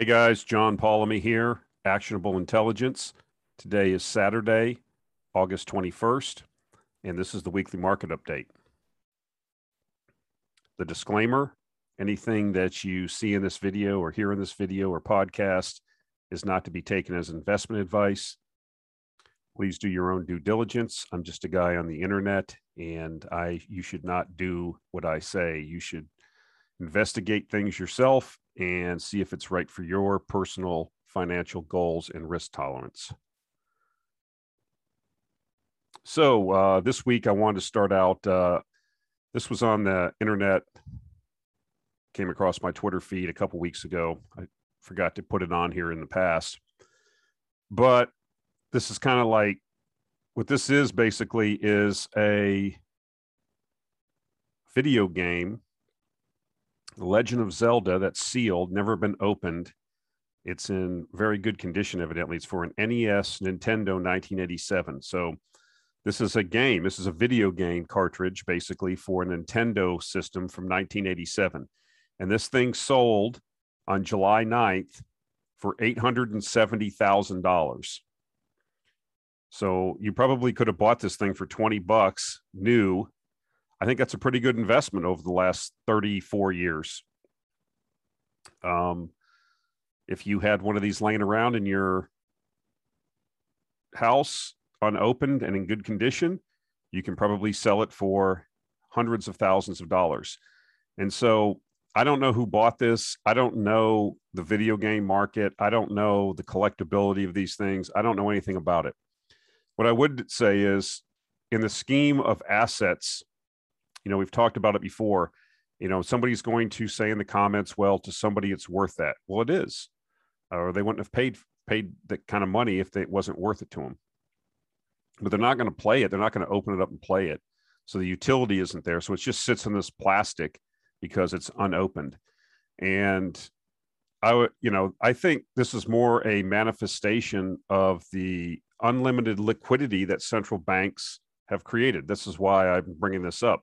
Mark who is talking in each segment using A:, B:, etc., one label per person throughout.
A: Hey guys, John Polomny here, Actionable Intelligence. Today is Saturday, August 21st, and this is the weekly market update. The disclaimer anything that you see in this video or hear in this video or podcast is not to be taken as investment advice. Please do your own due diligence. I'm just a guy on the internet and I you should not do what I say. You should investigate things yourself and see if it's right for your personal financial goals and risk tolerance. So uh, this week I wanted to start out. Uh, this was on the internet. Came across my Twitter feed a couple weeks ago. I forgot to put it on here in the past, but this is kind of like what this is basically is a video game the Legend of Zelda that's sealed, never been opened. It's in very good condition, evidently. It's for an NES Nintendo 1987. So this is a game. This is a video game cartridge, basically, for a Nintendo system from 1987. And this thing sold on July 9th for $870,000. So you probably could have bought this thing for 20 bucks new I think that's a pretty good investment over the last 34 years. Um, if you had one of these laying around in your house unopened and in good condition, you can probably sell it for hundreds of thousands of dollars. And so I don't know who bought this. I don't know the video game market. I don't know the collectability of these things. I don't know anything about it. What I would say is, in the scheme of assets you know, we've talked about it before. You know, somebody's going to say in the comments, well, to somebody it's worth that. Well, it is. Or they wouldn't have paid paid that kind of money if it wasn't worth it to them. But they're not going to play it. They're not going to open it up and play it. So the utility isn't there. So it just sits in this plastic because it's unopened. And I would, you know, I think this is more a manifestation of the unlimited liquidity that central banks have created. This is why I'm bringing this up.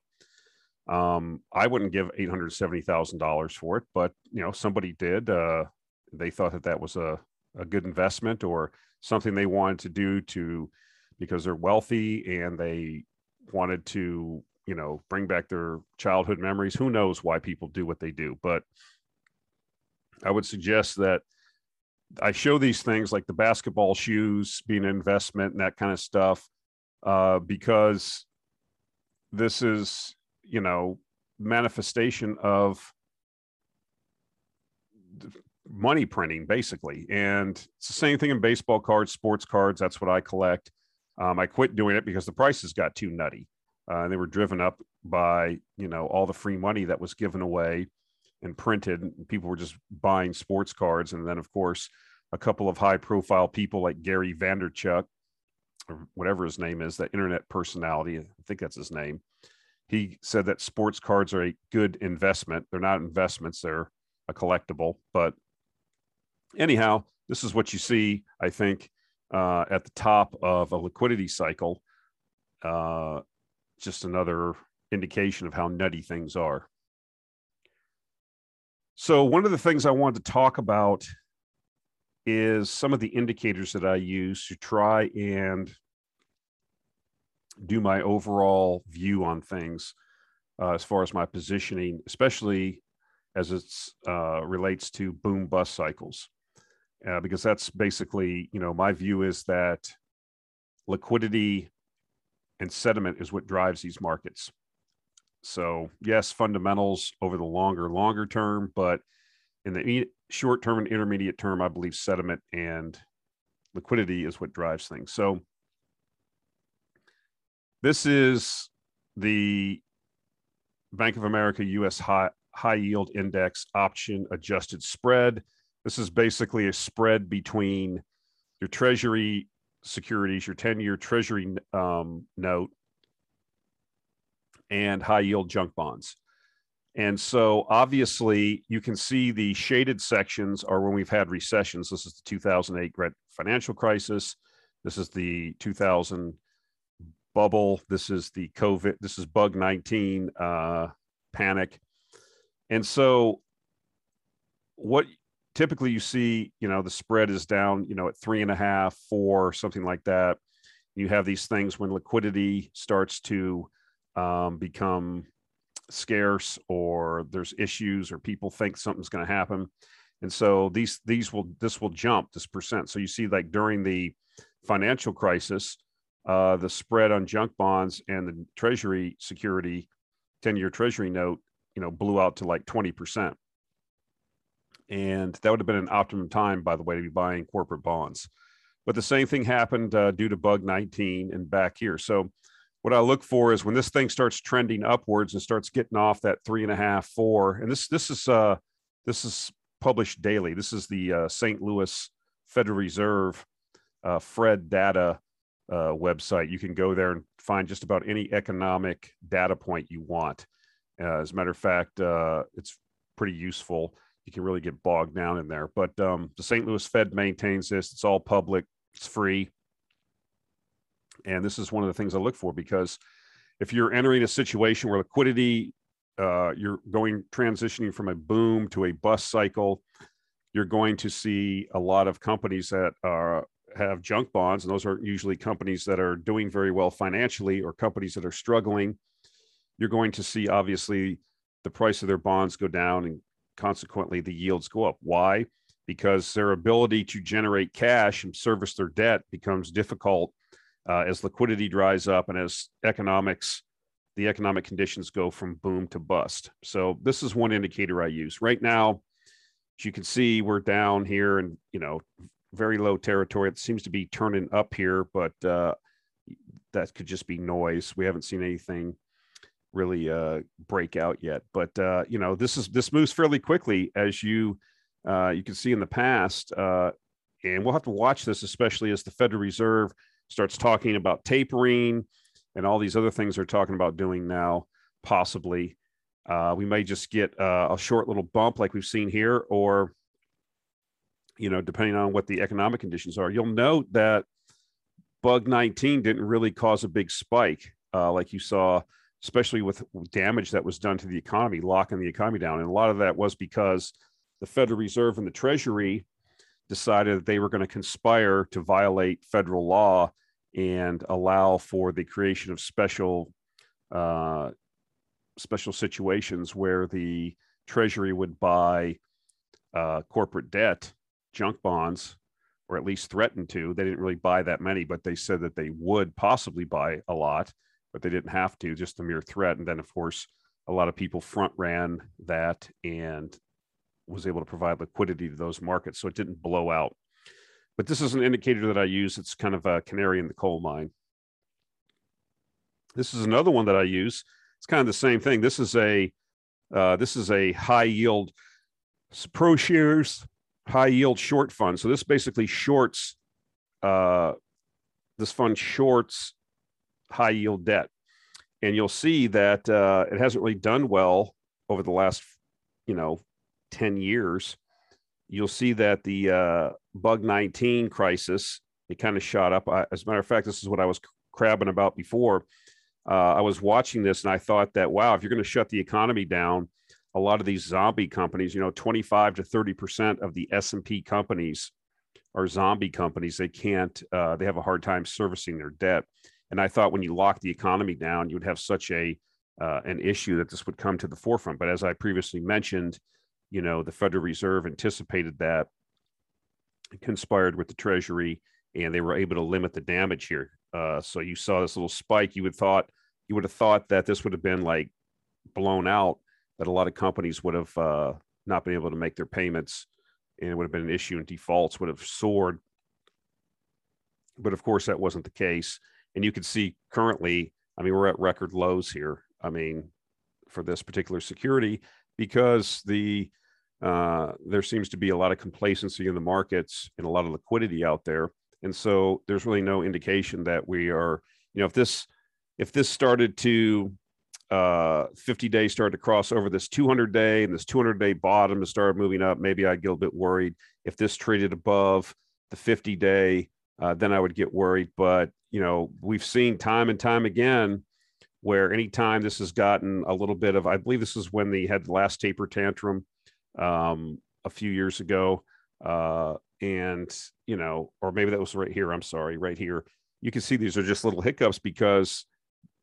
A: Um, I wouldn't give eight hundred seventy thousand dollars for it, but you know somebody did. Uh, they thought that that was a a good investment or something they wanted to do to because they're wealthy and they wanted to you know bring back their childhood memories. Who knows why people do what they do? But I would suggest that I show these things like the basketball shoes being an investment and that kind of stuff uh, because this is you know manifestation of money printing basically. And it's the same thing in baseball cards sports cards. That's what i collect. Um, i quit doing it because the prices got too nutty uh, and they were driven up by you know all the free money that was given away and printed. And people were just buying sports cards. And then of course a couple of high profile people like gary vaynerchuk or whatever his name is that internet personality i think that's his name he said that sports cards are a good investment. They're not investments, they're a collectible. But anyhow, this is what you see, I think, uh, at the top of a liquidity cycle. Uh, just another indication of how nutty things are. So, one of the things I wanted to talk about is some of the indicators that I use to try and do my overall view on things uh, as far as my positioning, especially as it uh, relates to boom bust cycles. Uh, because that's basically, you know, my view is that liquidity and sediment is what drives these markets. So, yes, fundamentals over the longer, longer term, but in the short term and intermediate term, I believe sediment and liquidity is what drives things. So, this is the Bank of America US high, high yield index option adjusted spread. This is basically a spread between your treasury securities, your 10 year treasury um, note, and high yield junk bonds. And so obviously you can see the shaded sections are when we've had recessions. This is the 2008 great financial crisis. This is the 2000 bubble. This is the COVID, this is bug 19 uh, panic. And so, what typically you see, you know, the spread is down, you know, at three and a half, four, something like that. You have these things when liquidity starts to um, become scarce or there's issues or people think something's going to happen and so these these will this will jump this percent so you see like during the financial crisis uh, the spread on junk bonds and the treasury security 10 year treasury note you know blew out to like 20% and that would have been an optimum time by the way to be buying corporate bonds but the same thing happened uh, due to bug 19 and back here so what I look for is when this thing starts trending upwards and starts getting off that three and a half, four, and this this is uh, this is published daily. This is the uh, St. Louis Federal Reserve uh, Fred data uh, website. You can go there and find just about any economic data point you want. Uh, as a matter of fact, uh, it's pretty useful. You can really get bogged down in there. But um, the St. Louis Fed maintains this. It's all public. It's free. And this is one of the things I look for because if you're entering a situation where liquidity, uh, you're going transitioning from a boom to a bust cycle, you're going to see a lot of companies that are have junk bonds, and those are usually companies that are doing very well financially or companies that are struggling. You're going to see obviously the price of their bonds go down and consequently the yields go up. Why? Because their ability to generate cash and service their debt becomes difficult uh, as liquidity dries up and as economics, the economic conditions go from boom to bust. So this is one indicator I use right now. As you can see, we're down here and you know very low territory. It seems to be turning up here, but uh, that could just be noise. We haven't seen anything really uh, break out yet. But uh, you know, this is this moves fairly quickly, as you uh, you can see in the past, uh, and we'll have to watch this, especially as the Federal Reserve starts talking about tapering and all these other things they're talking about doing now, possibly. Uh, we may just get uh, a short little bump like we've seen here, or, you know, depending on what the economic conditions are. You'll note that bug 19 didn't really cause a big spike uh, like you saw, especially with damage that was done to the economy, locking the economy down. And a lot of that was because the Federal Reserve and the Treasury decided that they were going to conspire to violate federal law and allow for the creation of special uh, special situations where the treasury would buy uh, corporate debt junk bonds or at least threatened to they didn't really buy that many but they said that they would possibly buy a lot but they didn't have to just a mere threat and then of course a lot of people front ran that and was able to provide liquidity to those markets. So it didn't blow out. But this is an indicator that I use. It's kind of a canary in the coal mine. This is another one that I use. It's kind of the same thing. This is a uh, this is a high yield ProShares high yield short fund. So this basically shorts uh, this fund shorts high yield debt, and you'll see that uh, it hasn't really done well over the last you know 10 years, you'll see that the uh, bug 19 crisis, it kind of shot up. I, as a matter of fact, this is what I was crabbing about before. Uh, I was watching this and I thought that, wow, if you're going to shut the economy down, a lot of these zombie companies, you know, 25 to 30% of the S&P companies are zombie companies. They can't, uh, they have a hard time servicing their debt. And I thought when you lock the economy down, you would have such a, uh, an issue that this would come to the forefront. But as I previously mentioned, you know the Federal Reserve anticipated that, conspired with the Treasury, and they were able to limit the damage here. Uh, so you saw this little spike. You would thought you would have thought that this would have been like blown out. That a lot of companies would have uh, not been able to make their payments, and it would have been an issue, and defaults would have soared. But of course, that wasn't the case. And you can see currently, I mean, we're at record lows here. I mean, for this particular security, because the uh, there seems to be a lot of complacency in the markets and a lot of liquidity out there. And so there's really no indication that we are, you know, if this if this started to uh 50 days started to cross over this 200 day and this 200 day bottom to started moving up, maybe I'd get a bit worried. If this traded above the 50 day, uh, then I would get worried. But you know, we've seen time and time again where anytime this has gotten a little bit of, I believe this is when they had the last taper tantrum um, a few years ago. Uh, and, you know, or maybe that was right here. I'm sorry, right here. You can see these are just little hiccups because,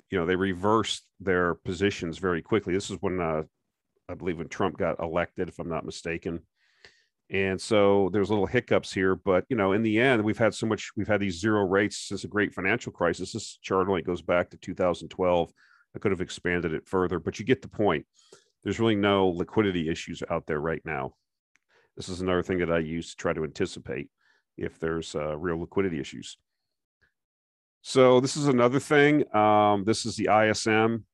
A: you know, they reversed their positions very quickly. This is when, uh, I believe, when Trump got elected, if I'm not mistaken. And so there's little hiccups here, but you know, in the end, we've had so much, we've had these zero rates since the great financial crisis. This chart only goes back to 2012. I could have expanded it further, but you get the point. There's really no liquidity issues out there right now. This is another thing that I use to try to anticipate if there's uh, real liquidity issues. So this is another thing. Um, this is the ISM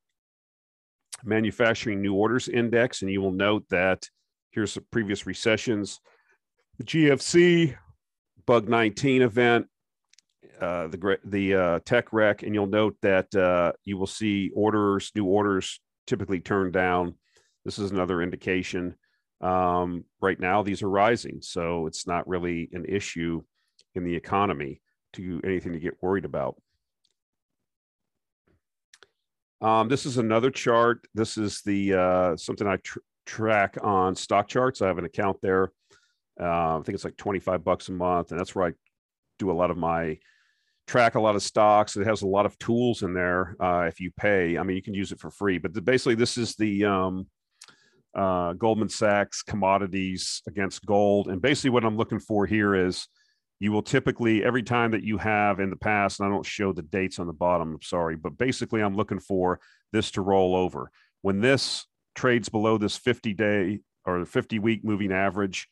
A: Manufacturing New Orders Index, and you will note that here's the previous recessions, the GFC, Bug 19 event, uh, the the uh, tech wreck, and you'll note that uh, you will see orders, new orders, typically turned down. This is another indication. Um, right now, these are rising, so it's not really an issue in the economy to anything to get worried about. Um, this is another chart. This is the uh, something I tr track on stock charts. I have an account there. Uh, I think it's like 25 bucks a month. And that's where I do a lot of my track a lot of stocks. It has a lot of tools in there. Uh, if you pay, I mean, you can use it for free, but the, basically this is the, um, uh, Goldman Sachs commodities against gold. And basically what I'm looking for here is you will typically, every time that you have in the past, and I don't show the dates on the bottom, I'm sorry, but basically I'm looking for this to roll over. When this trades below this 50 day or 50 week moving average,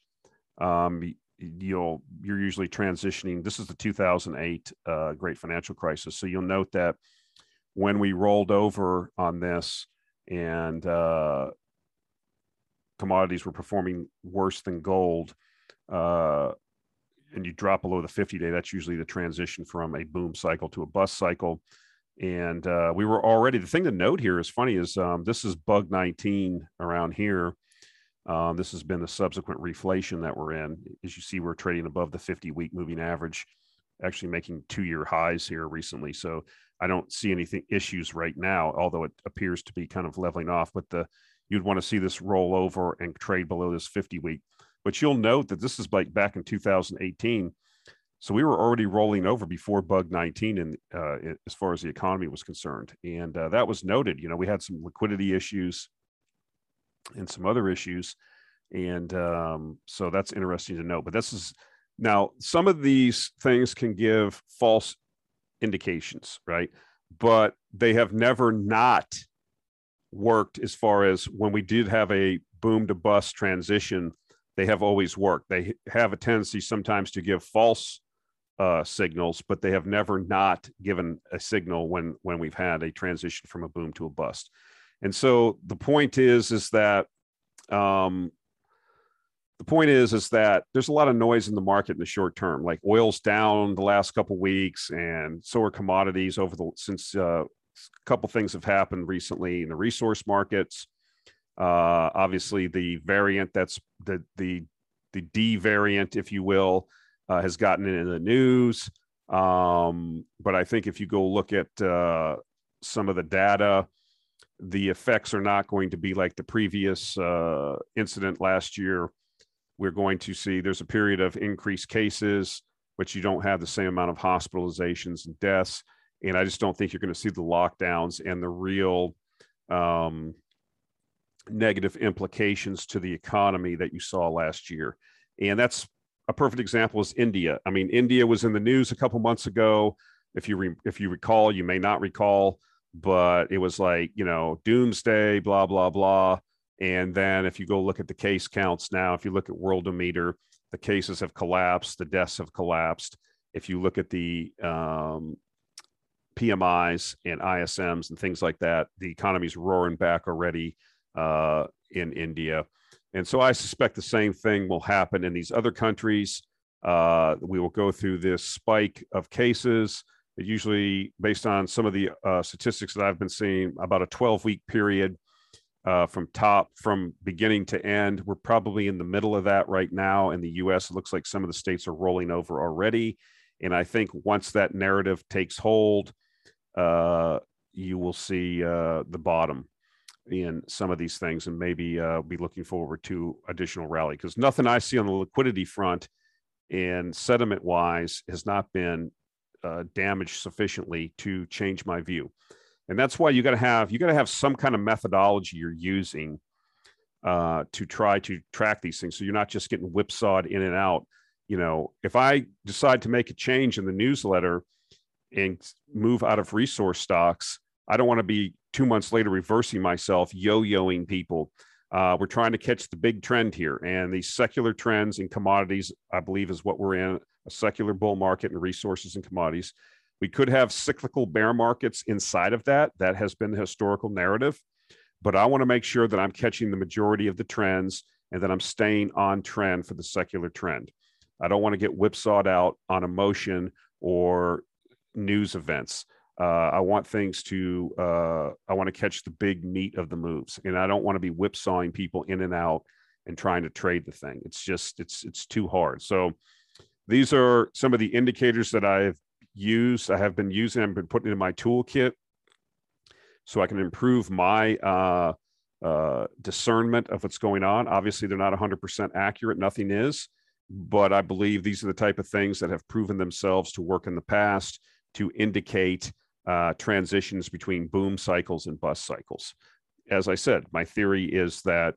A: um, you'll you're usually transitioning. This is the 2008 uh, great financial crisis, so you'll note that when we rolled over on this and uh, commodities were performing worse than gold, uh, and you drop below the 50 day, that's usually the transition from a boom cycle to a bust cycle. And uh, we were already the thing to note here is funny is um, this is bug 19 around here. Um, this has been the subsequent reflation that we're in. As you see we're trading above the 50 week moving average actually making two year highs here recently. So i don't see anything issues right now although it appears to be kind of leveling off but the you'd want to see this roll over and trade below this 50 week but you'll note that this is like back in 2018 so we were already rolling over before bug 19 and uh, as far as the economy was concerned. And uh, that was noted you know we had some liquidity issues and some other issues. And um, so that's interesting to know but this is now some of these things can give false indications right? But they have never not worked as far as when we did have a boom to bust transition they have always worked they have a tendency sometimes to give false uh, signals, but they have never not given a signal when when we've had a transition from a boom to a bust. And so the point is is that um, the point is is that there's a lot of noise in the market in the short term. Like oil's down the last couple weeks, and so are commodities over the since uh, a couple things have happened recently in the resource markets. Uh, obviously, the variant that's the the the D variant, if you will, uh, has gotten in the news. Um, but I think if you go look at uh, some of the data, the effects are not going to be like the previous uh, incident last year. We're going to see there's a period of increased cases, but you don't have the same amount of hospitalizations and deaths. And I just don't think you're going to see the lockdowns and the real um, negative implications to the economy that you saw last year. And that's a perfect example is India. I mean, India was in the news a couple months ago. If you re- if you recall, you may not recall, but it was like you know doomsday, blah blah blah. And then if you go look at the case counts now, if you look at Worldometer, the cases have collapsed, the deaths have collapsed. If you look at the um, PMIs and ISMs and things like that, the economy's roaring back already uh, in India. And so I suspect the same thing will happen in these other countries. Uh, we will go through this spike of cases. It usually, based on some of the uh, statistics that I've been seeing, about a 12 week period uh, from top, from beginning to end. We're probably in the middle of that right now in the US. It looks like some of the states are rolling over already. And I think once that narrative takes hold, uh, you will see uh, the bottom in some of these things and maybe uh, be looking forward to additional rally because nothing I see on the liquidity front and sediment wise has not been uh, damaged sufficiently to change my view. And that's why you got to have you got to have some kind of methodology you're using uh, to try to track these things. So you're not just getting whipsawed in and out. You know, if I decide to make a change in the newsletter and move out of resource stocks, I don't want to be two months later reversing myself, yo-yoing people. Uh, we're trying to catch the big trend here, and these secular trends in commodities, I believe, is what we're in a secular bull market in resources and commodities. We could have cyclical bear markets inside of that. That has been the historical narrative but I want to make sure that I'm catching the majority of the trends and that I'm staying on trend for the secular trend. I don't want to get whipsawed out on emotion or news events. Uh, I want things to, uh, I want to catch the big meat of the moves, and I don't want to be whipsawing people in and out and trying to trade the thing. It's just, it's, it's too hard. So these are some of the indicators that I've used. I have been using. I've been putting in my toolkit so I can improve my uh, uh, discernment of what's going on. Obviously, they're not 100% accurate. Nothing is. But I believe these are the type of things that have proven themselves to work in the past to indicate uh, transitions between boom cycles and bust cycles. As I said, my theory is that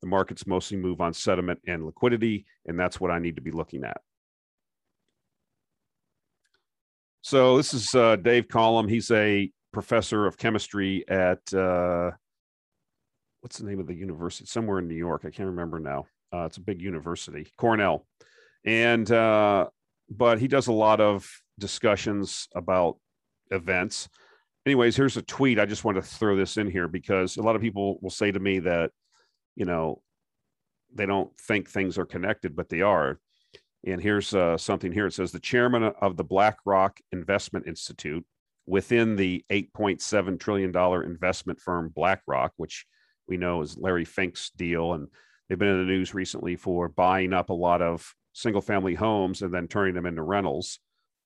A: the markets mostly move on sediment and liquidity, and that's what I need to be looking at. So this is uh, Dave Collum. He's a professor of chemistry at uh, what's the name of the university? Somewhere in New York. I can't remember now. Uh, it's a big university, Cornell, and uh, but he does a lot of discussions about events. Anyways, here's a tweet. I just want to throw this in here because a lot of people will say to me that, you know, they don't think things are connected, but they are. And here's uh, something here. It says the chairman of the BlackRock Investment Institute, within the $8.7 trillion investment firm BlackRock, which we know is Larry Fink's deal. And they've been in the news recently for buying up a lot of single family homes and then turning them into rentals,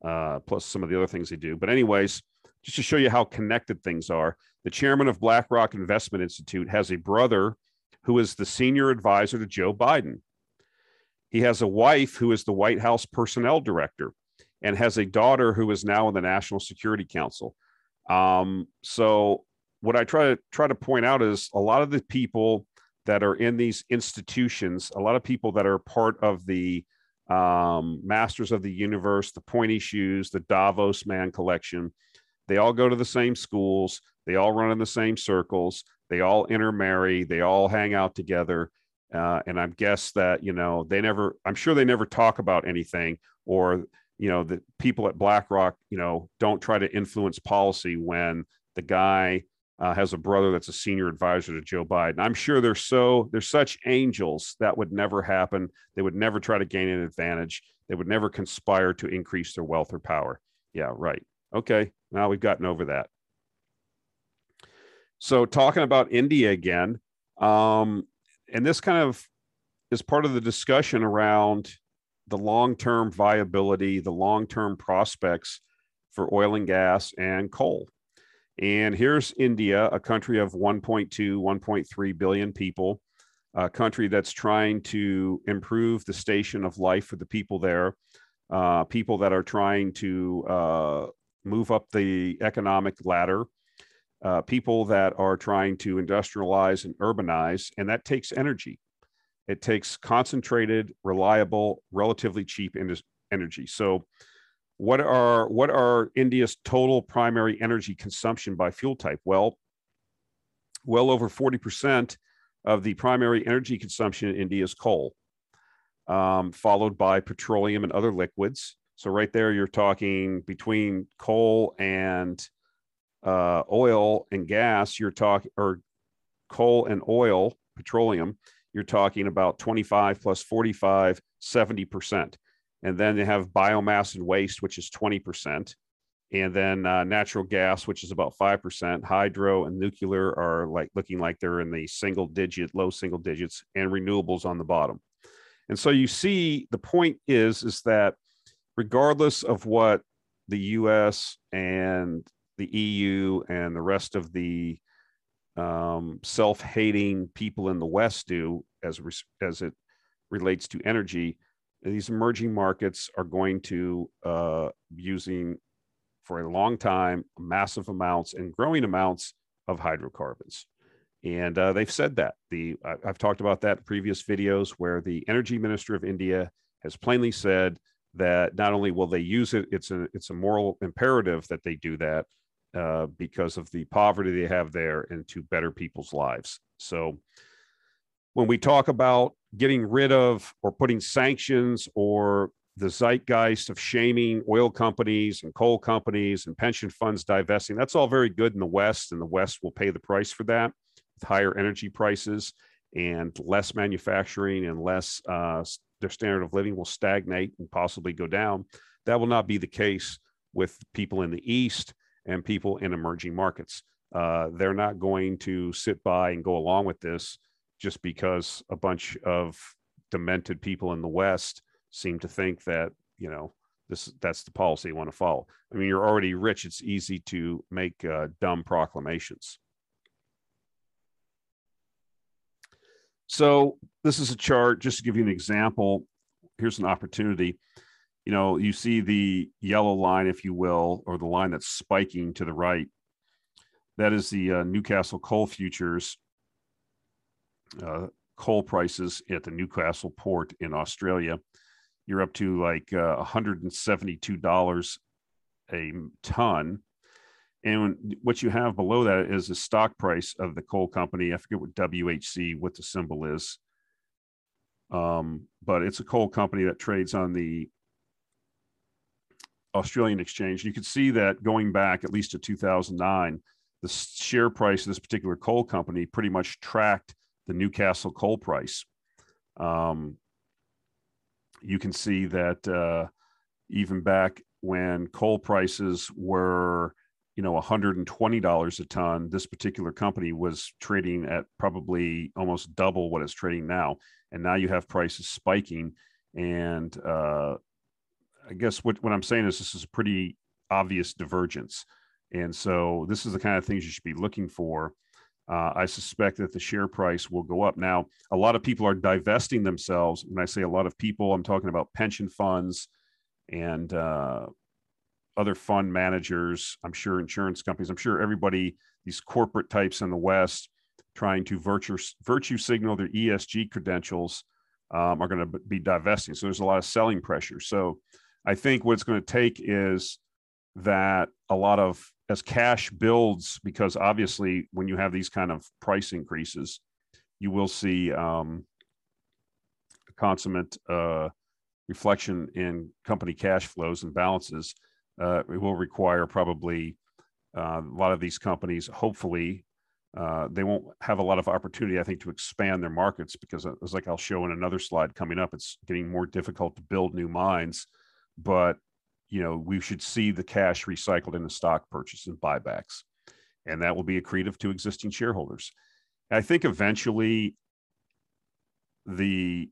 A: uh, plus some of the other things they do. But, anyways, just to show you how connected things are, the chairman of BlackRock Investment Institute has a brother who is the senior advisor to Joe Biden. He has a wife who is the White House personnel director and has a daughter who is now in the National Security Council. Um, so what I try to try to point out is a lot of the people that are in these institutions, a lot of people that are part of the um, Masters of the Universe, the Pointy Shoes, the Davos Man Collection, they all go to the same schools, they all run in the same circles, they all intermarry, they all hang out together. Uh, and I guess that you know they never. I'm sure they never talk about anything, or you know the people at blackrock you know don't try to influence policy when the guy uh, has a brother that's a senior advisor to joe biden. I'm sure they're so they're such angels that would never happen. They would never try to gain an advantage. They would never conspire to increase their wealth or power. Yeah right. Okay now we've gotten over that. So talking about india again um, and this kind of is part of the discussion around the long-term viability, the long-term prospects for oil and gas and coal. And here's India, a country of 1.2, 1.3 billion people, a country that's trying to improve the station of life for the people there, uh, people that are trying to uh, move up the economic ladder, uh, people that are trying to industrialize and urbanize, and that takes energy. It takes concentrated, reliable, relatively cheap energy. So, what are what are India's total primary energy consumption by fuel type? Well, well over 40% of the primary energy consumption in India is coal, um, followed by petroleum and other liquids. So right there, you're talking between coal and uh, oil and gas. You're talking or coal and oil, petroleum you're talking about 25 plus 45, 70%. And then they have biomass and waste, which is 20%. And then uh, natural gas, which is about 5%. Hydro and nuclear are like looking like they're in the single digit, low single digits, and renewables on the bottom. And so you see the point is, is that regardless of what the US and the EU and the rest of the um, self-hating people in the West do as as it relates to energy, these emerging markets are going to uh, using for a long time massive amounts and growing amounts of hydrocarbons. And uh, they've said that. The I've talked about that in previous videos where the energy minister of India has plainly said that not only will they use it, it's a it's a moral imperative that they do that uh, because of the poverty they have there and to better people's lives. So when we talk about getting rid of or putting sanctions or the zeitgeist of shaming oil companies and coal companies and pension funds divesting, that's all very good in the West, and the West will pay the price for that with higher energy prices and less manufacturing and less uh, their standard of living will stagnate and possibly go down. That will not be the case with people in the East and people in emerging markets. Uh, they're not going to sit by and go along with this just because a bunch of demented people in the West seem to think that, you know, this that's the policy you want to follow. I mean, you're already rich. It's easy to make uh, dumb proclamations. So this is a chart just to give you an example. Here's an opportunity. You know, you see the yellow line, if you will, or the line that's spiking to the right. That is the uh, Newcastle coal futures uh, coal prices at the Newcastle port in Australia. You're up to like uh, $172 a ton. And what you have below that is the stock price of the coal company. I forget what WHC, what the symbol is. Um, but it's a coal company that trades on the Australian exchange. You can see that going back at least to 2009, the share price of this particular coal company pretty much tracked the Newcastle coal price. Um, you can see that uh, even back when coal prices were you know $120 a ton this particular company was trading at probably almost double what it's trading now. And now you have prices spiking. And uh, i guess what, what i'm saying is this is a pretty obvious divergence. And so this is the kind of things you should be looking for uh, i suspect that the share price will go up now a lot of people are divesting themselves when i say a lot of people i'm talking about pension funds and uh, other fund managers, I'm sure insurance companies, I'm sure everybody, these corporate types in the West, trying to virtue virtue signal their ESG credentials, um, are going to be divesting. So there's a lot of selling pressure. So I think what it's going to take is that a lot of as cash builds, because obviously when you have these kind of price increases, you will see um, consummate uh, reflection in company cash flows and balances uh, it will require probably uh, a lot of these companies, hopefully, uh, they won't have a lot of opportunity, I think, to expand their markets because, it's like I'll show in another slide coming up, it's getting more difficult to build new mines. But you know, we should see the cash recycled into stock purchases and buybacks, and that will be accretive to existing shareholders. I think eventually the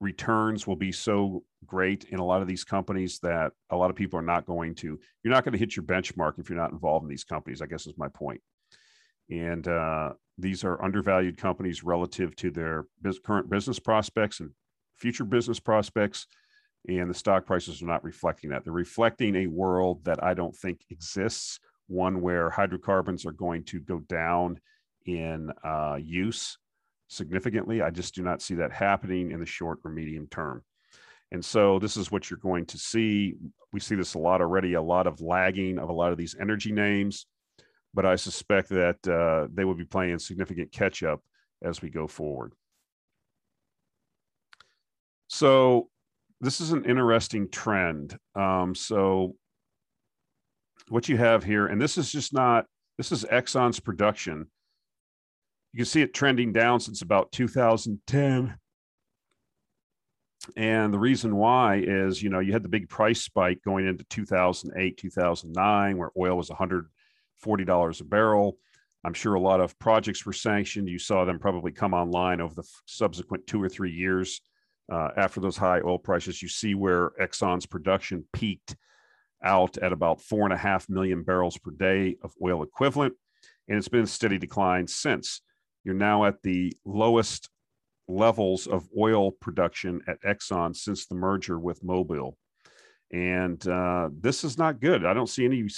A: returns will be so great in a lot of these companies that a lot of people are not going to you're not going to hit your benchmark if you're not involved in these companies i guess is my point. And uh, these are undervalued companies relative to their current business prospects and future business prospects and the stock prices are not reflecting that they're reflecting a world that i don't think exists one where hydrocarbons are going to go down in uh, use significantly. I just do not see that happening in the short or medium term. And so this is what you're going to see. We see this a lot already, a lot of lagging of a lot of these energy names, but I suspect that uh, they will be playing significant catch up as we go forward. So this is an interesting trend. Um, so what you have here, and this is just not, this is Exxon's production you can see it trending down since about 2010. And the reason why is, you know, you had the big price spike going into 2008, 2009, where oil was $140 a barrel. I'm sure a lot of projects were sanctioned. You saw them probably come online over the subsequent two or three years uh, after those high oil prices. You see where Exxon's production peaked out at about four and a half million barrels per day of oil equivalent and it's been a steady decline since. You're now at the lowest levels of oil production at Exxon since the merger with Mobil. And uh, this is not good. I don't see any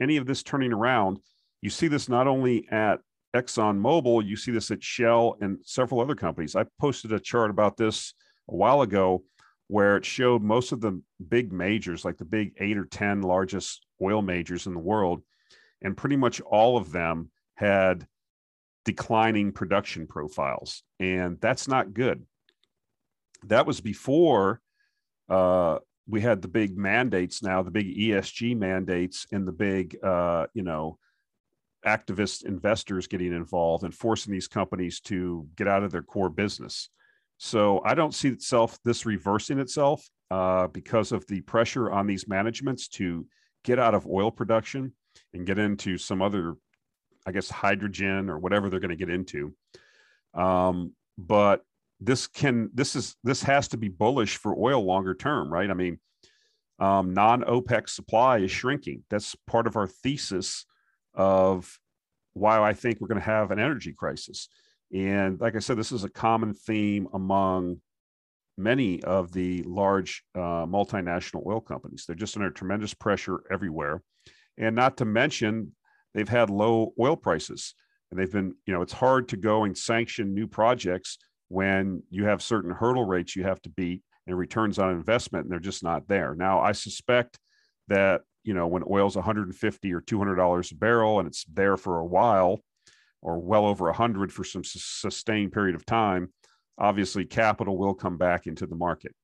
A: any of this turning around. You see this not only at Exxon Mobil, you see this at Shell and several other companies. I posted a chart about this a while ago where it showed most of the big majors, like the big eight or 10 largest oil majors in the world, and pretty much all of them had declining production profiles. And that's not good. That was before uh, we had the big mandates now, the big ESG mandates and the big, uh, you know, activist investors getting involved and forcing these companies to get out of their core business. So I don't see itself this reversing itself uh, because of the pressure on these managements to get out of oil production and get into some other, I guess, hydrogen or whatever they're going to get into. Um, but this can this is this has to be bullish for oil longer term, right? I mean, um, non OPEC supply is shrinking. That's part of our thesis of why I think we're going to have an energy crisis. And like I said, this is a common theme among many of the large uh, multinational oil companies. They're just under tremendous pressure everywhere. And not to mention, they've had low oil prices. And they've been, you know, it's hard to go and sanction new projects when you have certain hurdle rates you have to beat and returns on investment, and they're just not there. Now, I suspect that you know when oil's 150 or 200 dollars a barrel and it's there for a while or well over 100 for some sustained period of time obviously capital will come back into the market.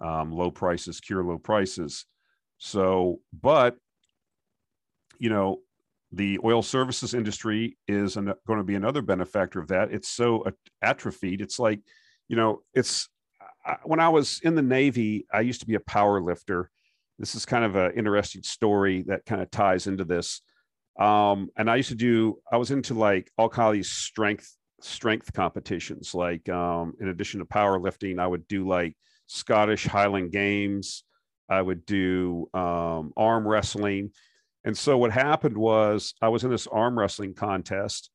A: Um, low prices cure low prices. So but you know the oil services industry is an, going to be another benefactor of that. It's so atrophied. It's like you know it's when i was in the navy i used to be a power lifter. This is kind of an interesting story that kind of ties into this. Um, and I used to do, I was into like all these strength strength competitions. Like um, in addition to powerlifting, I would do like Scottish Highland Games. I would do um, arm wrestling. And so what happened was I was in this arm wrestling contest,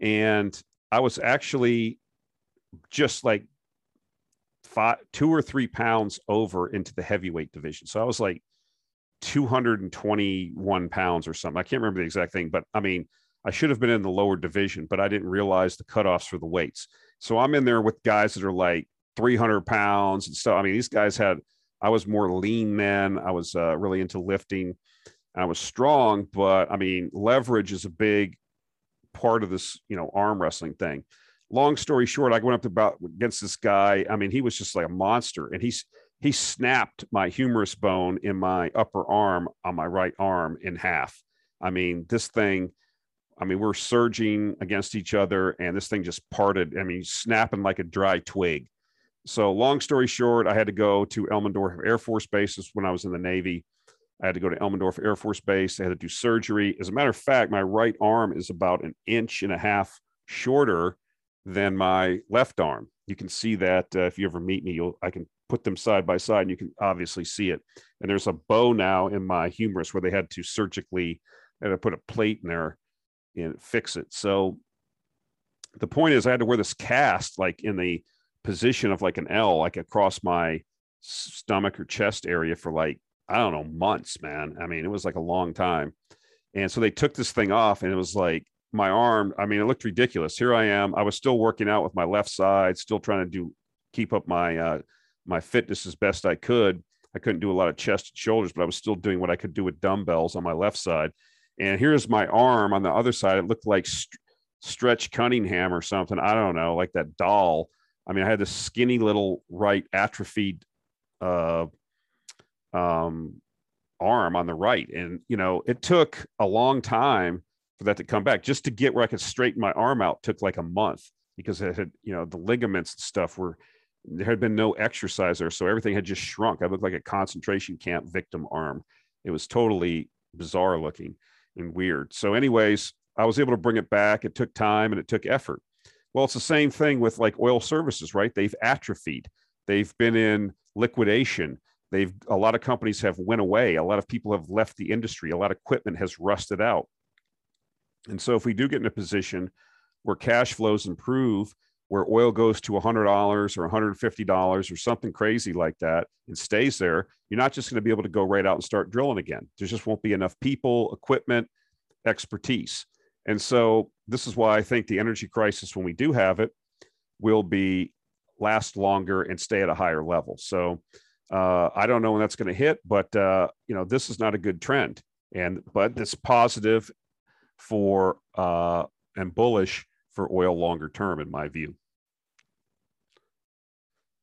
A: and I was actually just like five, two or three pounds over into the heavyweight division. So I was like 221 pounds or something. I can't remember the exact thing, but I mean, I should have been in the lower division, but I didn't realize the cutoffs for the weights. So I'm in there with guys that are like 300 pounds and stuff. I mean, these guys had, I was more lean then. I was uh, really into lifting. I was strong, but I mean, leverage is a big part of this, you know, arm wrestling thing. Long story short, I went up to about against this guy. I mean, he was just like a monster, and he's he snapped my humerus bone in my upper arm on my right arm in half. I mean, this thing, I mean, we're surging against each other and this thing just parted. I mean, snapping like a dry twig. So, long story short, I had to go to Elmendorf Air Force Base when I was in the Navy. I had to go to Elmendorf Air Force Base. I had to do surgery. As a matter of fact, my right arm is about an inch and a half shorter than my left arm. You can see that uh, if you ever meet me, I can put them side by side and you can obviously see it. And there's a bow now in my humerus where they had to surgically had to put a plate in there and fix it. So the point is I had to wear this cast like in the position of like an L, like across my stomach or chest area for like, I don't know, months, man. I mean, it was like a long time. And so they took this thing off and it was like my arm, I mean, it looked ridiculous. Here I am. I was still working out with my left side, still trying to do keep up my uh, my fitness as best I could. I couldn't do a lot of chest and shoulders, but I was still doing what I could do with dumbbells on my left side. And here's my arm on the other side. It looked like St- Stretch Cunningham or something. I don't know, like that doll. I mean, I had this skinny little right atrophied uh, um, arm on the right. And, you know, it took a long time for that to come back just to get where I could straighten my arm out took like a month because it had, you know, the ligaments and stuff were there had been no exercise there, so everything had just shrunk. I looked like a concentration camp victim arm. It was totally bizarre looking and weird. So, anyways, I was able to bring it back. It took time and it took effort. Well, it's the same thing with like oil services, right? They've atrophied. They've been in liquidation. They've a lot of companies have went away. A lot of people have left the industry. A lot of equipment has rusted out. And so if we do get in a position where cash flows improve, where oil goes to $100 or $150 or something crazy like that and stays there, you're not just going to be able to go right out and start drilling again. There just won't be enough people, equipment, expertise. And so this is why I think the energy crisis, when we do have it, will be last longer and stay at a higher level. So uh, I don't know when that's going to hit, but uh, you know this is not a good trend, and but it's positive for uh, and bullish for oil longer term, in my view.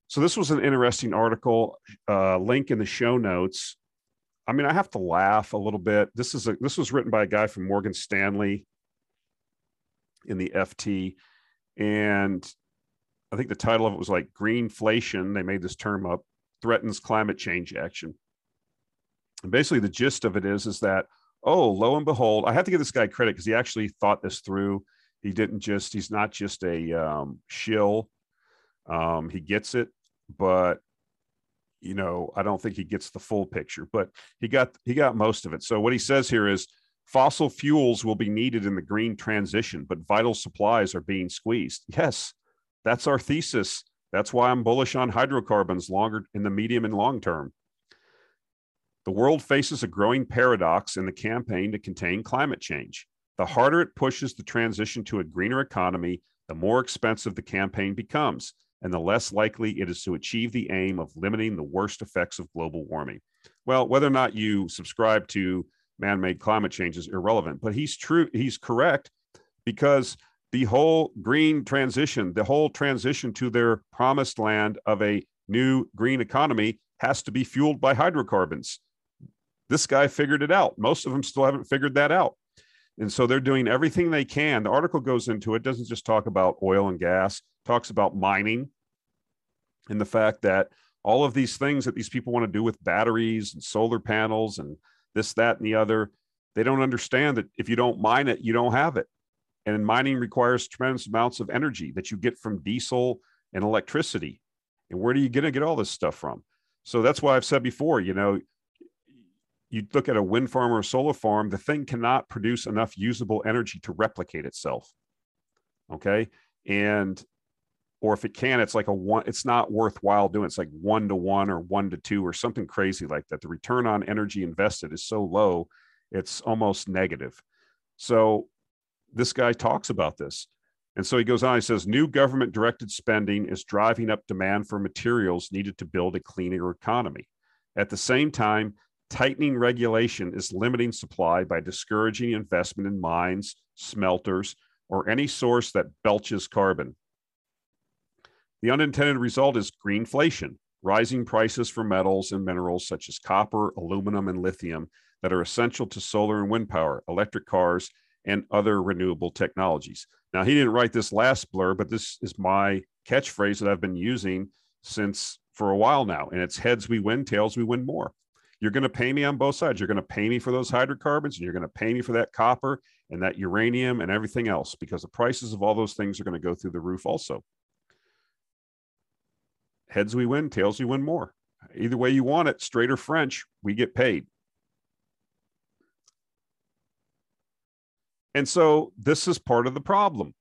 A: So this was an interesting article. Uh, link in the show notes. I mean, I have to laugh a little bit. This is a this was written by a guy from Morgan Stanley in the FT, and I think the title of it was like Greenflation. They made this term up threatens climate change action. And basically, the gist of it is is that oh, lo and behold, I have to give this guy credit because he actually thought this through. He didn't just he's not just a um, shill. Um, he gets it, but you know I don't think he gets the full picture. But he got he got most of it. So what he says here is fossil fuels will be needed in the green transition, but vital supplies are being squeezed. Yes, that's our thesis. That's why I'm bullish on hydrocarbons longer in the medium and long term. The world faces a growing paradox in the campaign to contain climate change. The harder it pushes the transition to a greener economy, the more expensive the campaign becomes, and the less likely it is to achieve the aim of limiting the worst effects of global warming. Well, whether or not you subscribe to man-made climate change is irrelevant, but he's true, he's correct because the whole green transition, the whole transition to their promised land of a new green economy has to be fueled by hydrocarbons. This guy figured it out. Most of them still haven't figured that out. And so they're doing everything they can. The article goes into it, doesn't just talk about oil and gas, talks about mining and the fact that all of these things that these people want to do with batteries and solar panels and this, that, and the other, they don't understand that if you don't mine it, you don't have it. And mining requires tremendous amounts of energy that you get from diesel and electricity. And where do you get to get all this stuff from? So that's why I've said before, you know, you look at a wind farm or a solar farm, the thing cannot produce enough usable energy to replicate itself. Okay. And, or if it can, it's like a one, it's not worthwhile doing. It's like one to one or one to two or something crazy like that. The return on energy invested is so low, it's almost negative. So this guy talks about this. And so he goes on, he says, new government directed spending is driving up demand for materials needed to build a cleaner economy. At the same time, tightening regulation is limiting supply by discouraging investment in mines, smelters, or any source that belches carbon. The unintended result is greenflation, rising prices for metals and minerals such as copper, aluminum, and lithium that are essential to solar and wind power, electric cars, and other renewable technologies. Now, he didn't write this last blur, but this is my catchphrase that I've been using since for a while now. And it's heads we win, tails we win more. You're going to pay me on both sides. You're going to pay me for those hydrocarbons and you're going to pay me for that copper and that uranium and everything else because the prices of all those things are going to go through the roof also. Heads we win, tails we win more. Either way you want it, straight or French, we get paid. And so this is part of the problem,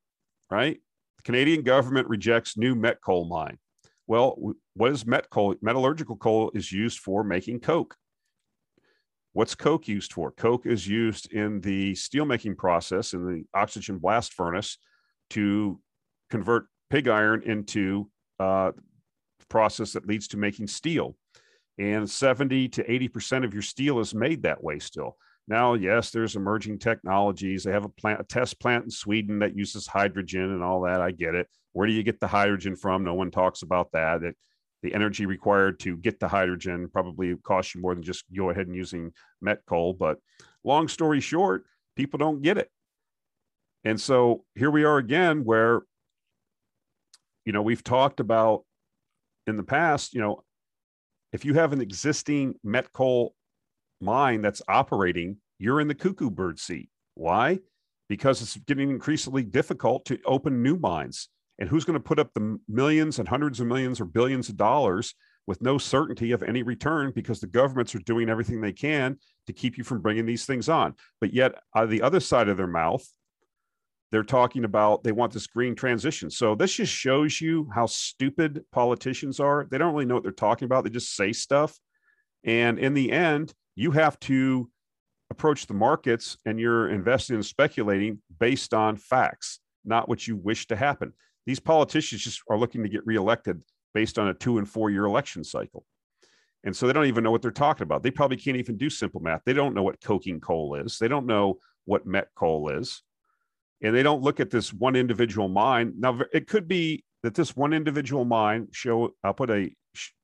A: right? The Canadian government rejects new met coal mine. Well, what is met coal? Metallurgical coal is used for making coke. What's coke used for? Coke is used in the steelmaking process in the oxygen blast furnace to convert pig iron into uh, process that leads to making steel. And 70 to 80% of your steel is made that way still. Now, yes, there's emerging technologies. They have a plant, a test plant in Sweden that uses hydrogen and all that. I get it. Where do you get the hydrogen from? No one talks about that. It, the energy required to get the hydrogen probably costs you more than just go ahead and using met coal. But long story short, people don't get it. And so here we are again, where, you know, we've talked about in the past, you know, if you have an existing met coal mine that's operating, you're in the cuckoo bird seat. Why? Because it's getting increasingly difficult to open new mines. And who's going to put up the millions and hundreds of millions or billions of dollars with no certainty of any return because the governments are doing everything they can to keep you from bringing these things on. But yet, out of the other side of their mouth, they're talking about they want this green transition. So this just shows you how stupid politicians are. They don't really know what they're talking about. They just say stuff. And in the end, you have to approach the markets and you're investing and speculating based on facts, not what you wish to happen. These politicians just are looking to get reelected based on a two and four year election cycle. And so they don't even know what they're talking about. They probably can't even do simple math. They don't know what coking coal is. They don't know what met coal is and they don't look at this one individual mine. Now, it could be that this one individual mine show. I'll put a,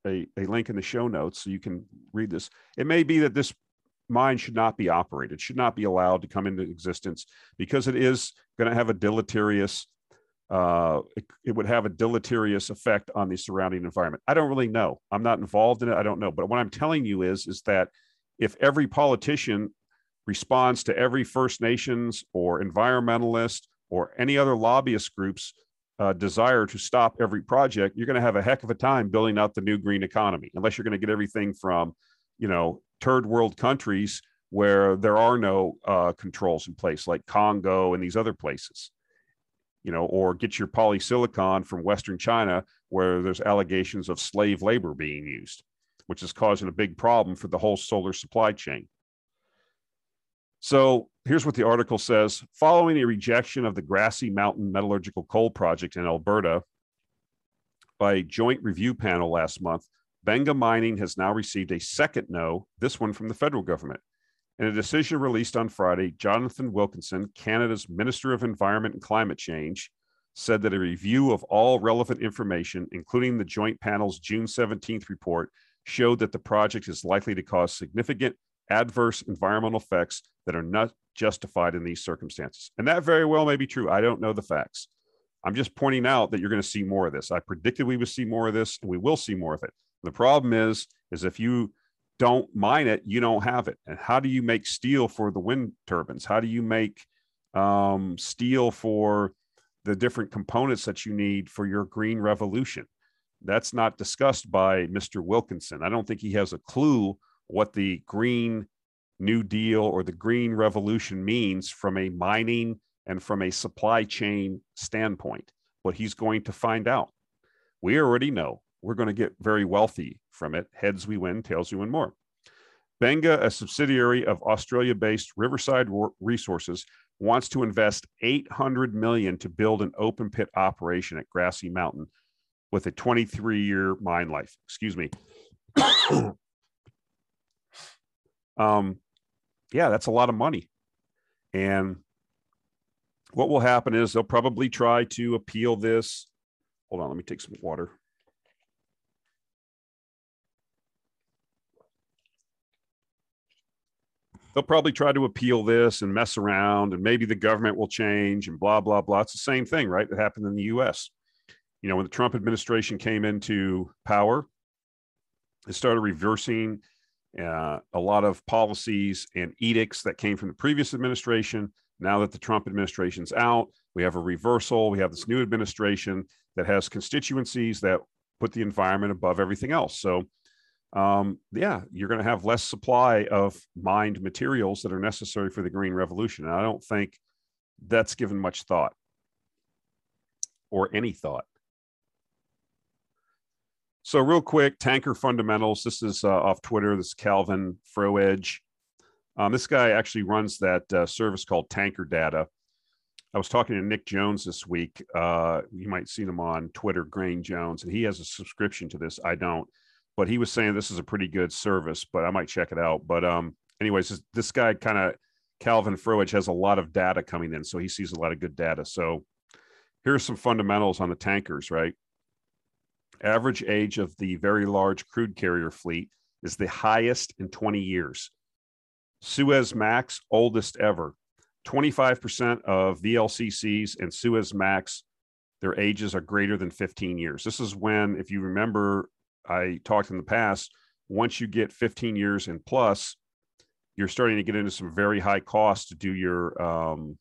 A: a a link in the show notes so you can read this. It may be that this mine should not be operated, should not be allowed to come into existence because it is going to have a deleterious. Uh, it, it would have a deleterious effect on the surrounding environment. I don't really know. I'm not involved in it. I don't know. But what I'm telling you is, is that if every politician responds to every First Nations or environmentalist or any other lobbyist groups uh, desire to stop every project, you're going to have a heck of a time building out the new green economy, unless you're going to get everything from, you know, third world countries where there are no uh, controls in place, like Congo and these other places, you know, or get your polysilicon from Western China, where there's allegations of slave labor being used, which is causing a big problem for the whole solar supply chain. So here's what the article says Following a rejection of the Grassy Mountain Metallurgical Coal Project in Alberta by a joint review panel last month, Benga Mining has now received a second no, this one from the federal government. In a decision released on Friday, Jonathan Wilkinson, Canada's Minister of Environment and Climate Change, said that a review of all relevant information, including the joint panel's June 17th report, showed that the project is likely to cause significant adverse environmental effects that are not justified in these circumstances. And that very well may be true. I don't know the facts. I'm just pointing out that you're going to see more of this. I predicted we would see more of this and we will see more of it. The problem is is if you don't mine it, you don't have it. And how do you make steel for the wind turbines? How do you make um, steel for the different components that you need for your green revolution? That's not discussed by Mr. Wilkinson. I don't think he has a clue what the Green New Deal or the Green Revolution means from a mining and from a supply chain standpoint. But he's going to find out. We already know we're going to get very wealthy from it. Heads we win, tails we win more. Benga, a subsidiary of Australia-based Riversdale Resources, wants to invest 800 million to build an open pit operation at Grassy Mountain with a 23-year mine life. Excuse me. um, yeah, that's a lot of money. And what will happen is they'll probably try to appeal this. Hold on, let me take some water. They'll probably try to appeal this and mess around, and maybe the government will change and blah, blah, blah. It's the same thing, right? That happened in the US. You know, when the Trump administration came into power, it started reversing uh, a lot of policies and edicts that came from the previous administration. Now that the Trump administration's out, we have a reversal. We have this new administration that has constituencies that put the environment above everything else. So, um, yeah, you're going to have less supply of mined materials that are necessary for the green revolution. And I don't think that's given much thought or any thought. So, real quick, tanker fundamentals. This is uh, off Twitter. This is Calvin Froedge. Um, this guy actually runs that uh, service called Tanker Data. I was talking to Nick Jones this week. Uh, you might see him on Twitter, Grain Jones, and he has a subscription to this. I don't, but he was saying this is a pretty good service, but I might check it out. But um, anyways, this, this guy kind of Calvin Froedge has a lot of data coming in, so he sees a lot of good data. So here's some fundamentals on the tankers, right? average age of the very large crude carrier fleet is the highest in 20 years. Suezmax, oldest ever. 25% of VLCCs and Suezmax, their ages are greater than 15 years. This is when, if you remember, I talked in the past, once you get 15 years and plus, you're starting to get into some very high costs to do your um,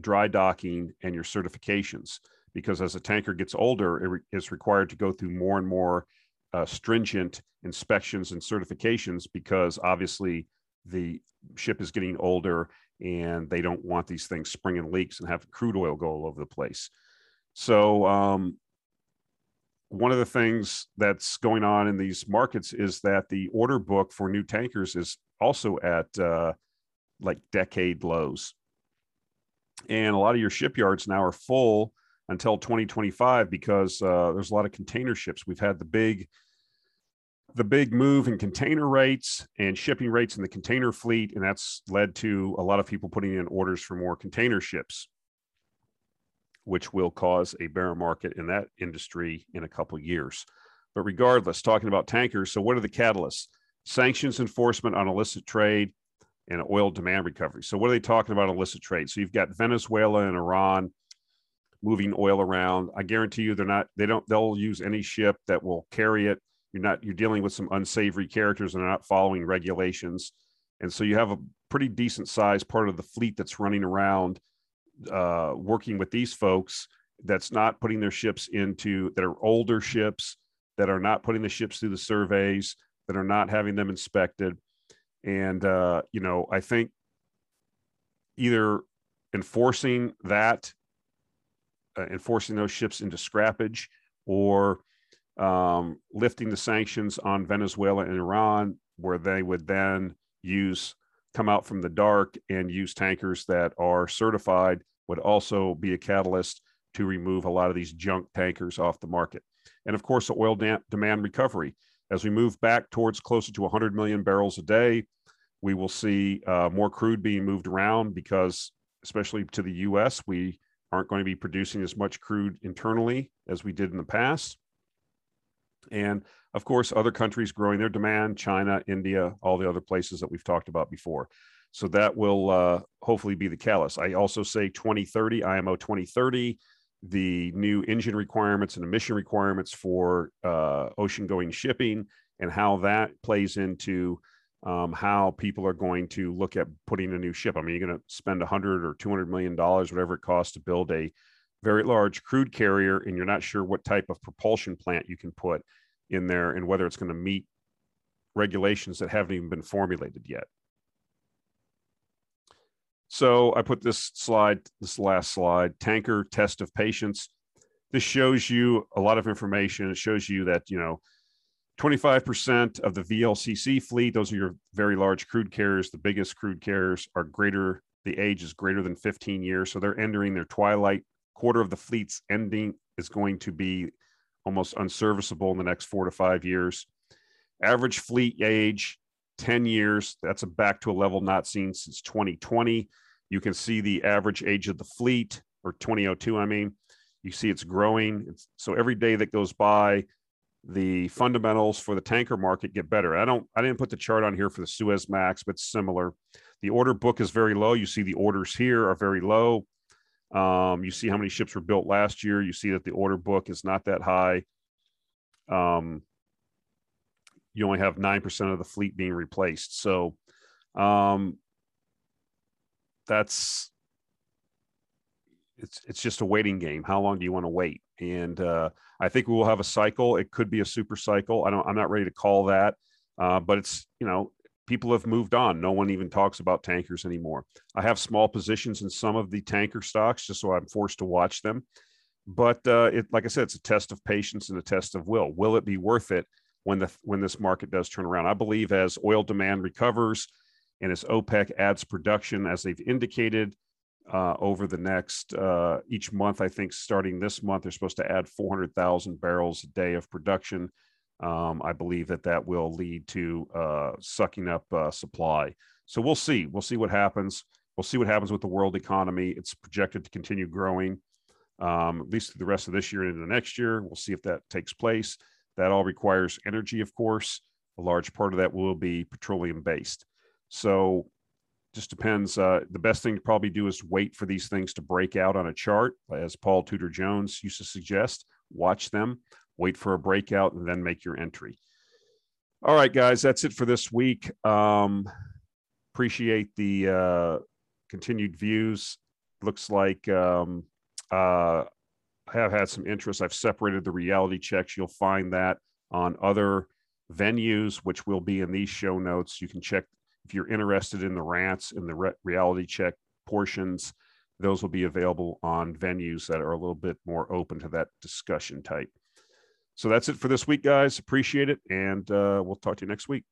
A: dry docking and your certifications because as a tanker gets older, it re- is required to go through more and more uh, stringent inspections and certifications because obviously the ship is getting older and they don't want these things springing leaks and having crude oil go all over the place. So, um, one of the things that's going on in these markets is that the order book for new tankers is also at uh, like decade lows. And a lot of your shipyards now are full until 2025 because uh, there's a lot of container ships. We've had the big the big move in container rates and shipping rates in the container fleet, and that's led to a lot of people putting in orders for more container ships, which will cause a bear market in that industry in a couple years. But regardless, talking about tankers, so what are the catalysts? Sanctions enforcement on illicit trade and oil demand recovery. So, what are they talking about illicit trade? So, you've got Venezuela and Iran moving oil around. I guarantee you, they're not. They don't. They'll use any ship that will carry it you're not you're dealing with some unsavory characters and they're not following regulations and so you have a pretty decent sized part of the fleet that's running around uh, working with these folks that's not putting their ships into that are older ships that are not putting the ships through the surveys that are not having them inspected. And uh, you know i think either enforcing that uh, enforcing those ships into scrappage or um, lifting the sanctions on Venezuela and Iran, where they would then use come out from the dark and use tankers that are certified would also be a catalyst to remove a lot of these junk tankers off the market. And of course, the oil demand recovery. As we move back towards closer to 100 million barrels a day, we will see uh, more crude being moved around because, especially to the US, we aren't going to be producing as much crude internally as we did in the past. And of course, other countries growing their demand, China, India, all the other places that we've talked about before. So that will uh, hopefully be the catalyst. I also say 2030, IMO 2030, the new engine requirements and emission requirements for uh, ocean going shipping and how that plays into um, how people are going to look at putting a new ship. I mean, you're going to spend 100 or 200 million dollars, whatever it costs to build a very large crude carrier and you're not sure what type of propulsion plant you can put in there and whether it's going to meet regulations that haven't even been formulated yet. So I put this slide, this last slide, tanker test of patience. This shows you a lot of information. It shows you that, you know, 25% of the VLCC fleet, those are your very large crude carriers, the biggest crude carriers are greater, the age is greater than 15 years. So they're entering their twilight quarter of the fleet's ending is going to be almost unserviceable in the next four to five years. Average fleet age, 10 years. That's a back to a level not seen since 2020. You can see the average age of the fleet, or 2002, I mean. You see it's growing. It's, so every day that goes by, the fundamentals for the tanker market get better. I don't I didn't put the chart on here for the Suezmax, but similar. The order book is very low. You see the orders here are very low. Um, you see how many ships were built last year. You see that the order book is not that high. Um, you only have 9% of the fleet being replaced. So um, that's it's it's just a waiting game. How long do you want to wait? And uh, I think we will have a cycle. It could be a super cycle. I don't. I'm not ready to call that, uh, but it's you know people have moved on. No one even talks about tankers anymore. I have small positions in some of the tanker stocks just so I'm forced to watch them. But uh, it, like I said, it's a test of patience and a test of will. Will it be worth it when the when this market does turn around? I believe as oil demand recovers and as OPEC adds production, as they've indicated uh, over the next uh, each month, I think starting this month, they're supposed to add 400,000 barrels a day of production um, I believe that that will lead to uh, sucking up uh, supply. So we'll see. We'll see what happens. We'll see what happens with the world economy. It's projected to continue growing, um, at least through the rest of this year and into the next year. We'll see if that takes place. That all requires energy, of course. A large part of that will be petroleum based. So just depends. Uh, the best thing to probably do is wait for these things to break out on a chart, as Paul Tudor Jones used to suggest. Watch them wait for a breakout, and then make your entry. All right, guys, that's it for this week. Um, appreciate the uh, continued views. Looks like um, uh, I have had some interest. I've separated the reality checks. You'll find that on other venues, which will be in these show notes. You can check if you're interested in the rants and the re- reality check portions, those will be available on venues that are a little bit more open to that discussion type. So that's it for this week, guys. Appreciate it. And uh, we'll talk to you next week.